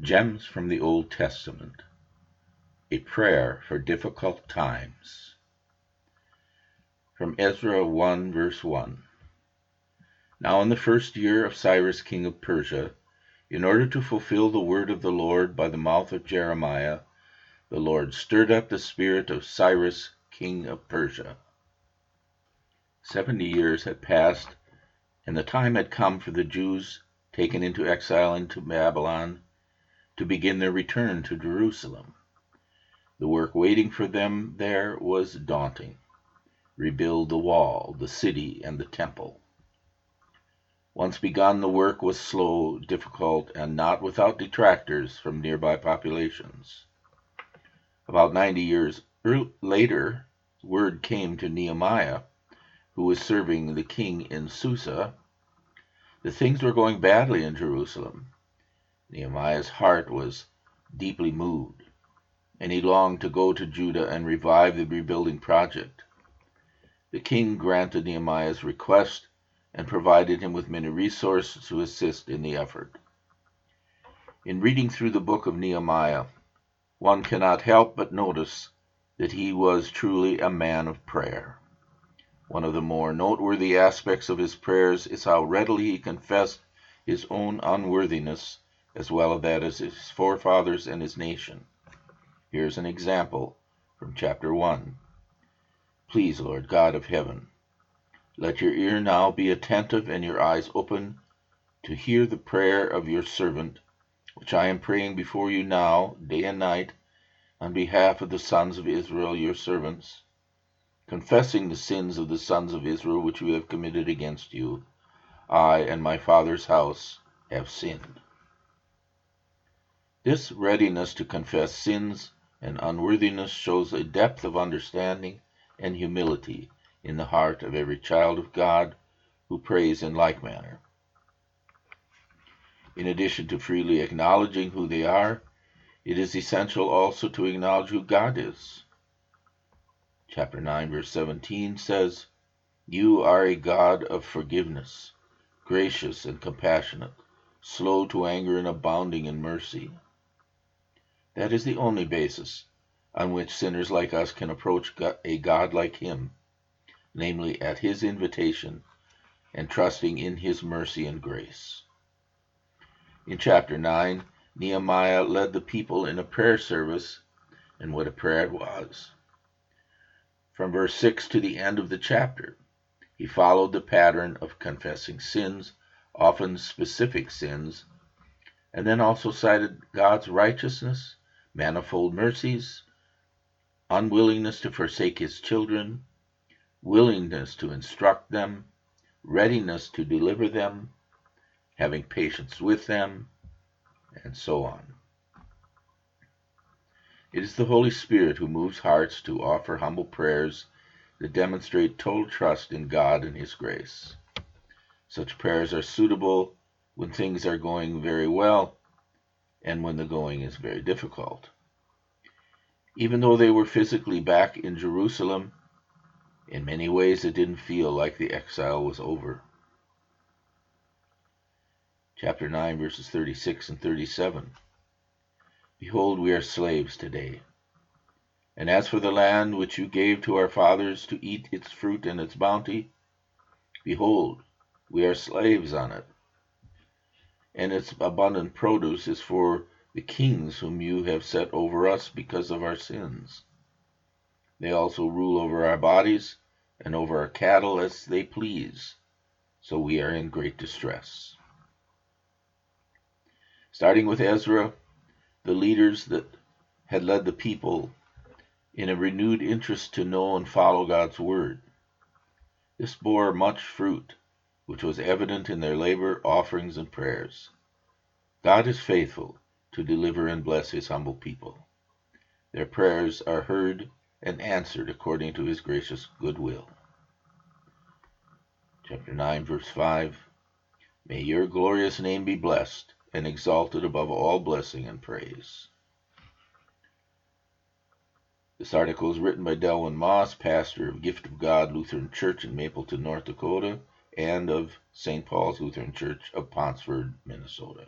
Gems from the Old Testament A Prayer for Difficult Times. From Ezra 1 verse 1. Now in the first year of Cyrus king of Persia, in order to fulfill the word of the Lord by the mouth of Jeremiah, the Lord stirred up the spirit of Cyrus king of Persia. Seventy years had passed, and the time had come for the Jews taken into exile into Babylon to begin their return to Jerusalem. The work waiting for them there was daunting rebuild the wall, the city, and the temple. Once begun, the work was slow, difficult, and not without detractors from nearby populations. About ninety years later, word came to Nehemiah, who was serving the king in Susa, that things were going badly in Jerusalem. Nehemiah's heart was deeply moved, and he longed to go to Judah and revive the rebuilding project. The king granted Nehemiah's request and provided him with many resources to assist in the effort. In reading through the book of Nehemiah, one cannot help but notice that he was truly a man of prayer. One of the more noteworthy aspects of his prayers is how readily he confessed his own unworthiness as well as his forefathers and his nation. Here's an example from chapter 1. Please, Lord God of heaven, let your ear now be attentive and your eyes open to hear the prayer of your servant which I am praying before you now, day and night, on behalf of the sons of Israel, your servants, confessing the sins of the sons of Israel which we have committed against you. I and my father's house have sinned. This readiness to confess sins and unworthiness shows a depth of understanding and humility in the heart of every child of God who prays in like manner. In addition to freely acknowledging who they are, it is essential also to acknowledge who God is. Chapter 9, verse 17 says, You are a God of forgiveness, gracious and compassionate, slow to anger and abounding in mercy. That is the only basis on which sinners like us can approach a God like Him, namely at His invitation and trusting in His mercy and grace. In chapter 9, Nehemiah led the people in a prayer service, and what a prayer it was. From verse 6 to the end of the chapter, he followed the pattern of confessing sins, often specific sins, and then also cited God's righteousness, manifold mercies, unwillingness to forsake his children, willingness to instruct them, readiness to deliver them, having patience with them, and so on. It is the Holy Spirit who moves hearts to offer humble prayers that demonstrate total trust in God and His grace. Such prayers are suitable when things are going very well and when the going is very difficult. Even though they were physically back in Jerusalem, in many ways it didn't feel like the exile was over chapter 9, verses 36 and 37. Behold, we are slaves today. And as for the land which you gave to our fathers to eat its fruit and its bounty, behold, we are slaves on it. And its abundant produce is for the kings whom you have set over us because of our sins. They also rule over our bodies and over our cattle as they please. So we are in great distress starting with Ezra, the leaders that had led the people in a renewed interest to know and follow God's word. This bore much fruit, which was evident in their labor, offerings, and prayers. God is faithful to deliver and bless his humble people. Their prayers are heard and answered according to his gracious goodwill. Chapter 9, verse 5 May your glorious name be blessed and exalted above all blessing and praise. This article is written by Delwyn Moss, pastor of Gift of God Lutheran Church in Mapleton, North Dakota, and of St. Paul's Lutheran Church of Ponsford, Minnesota.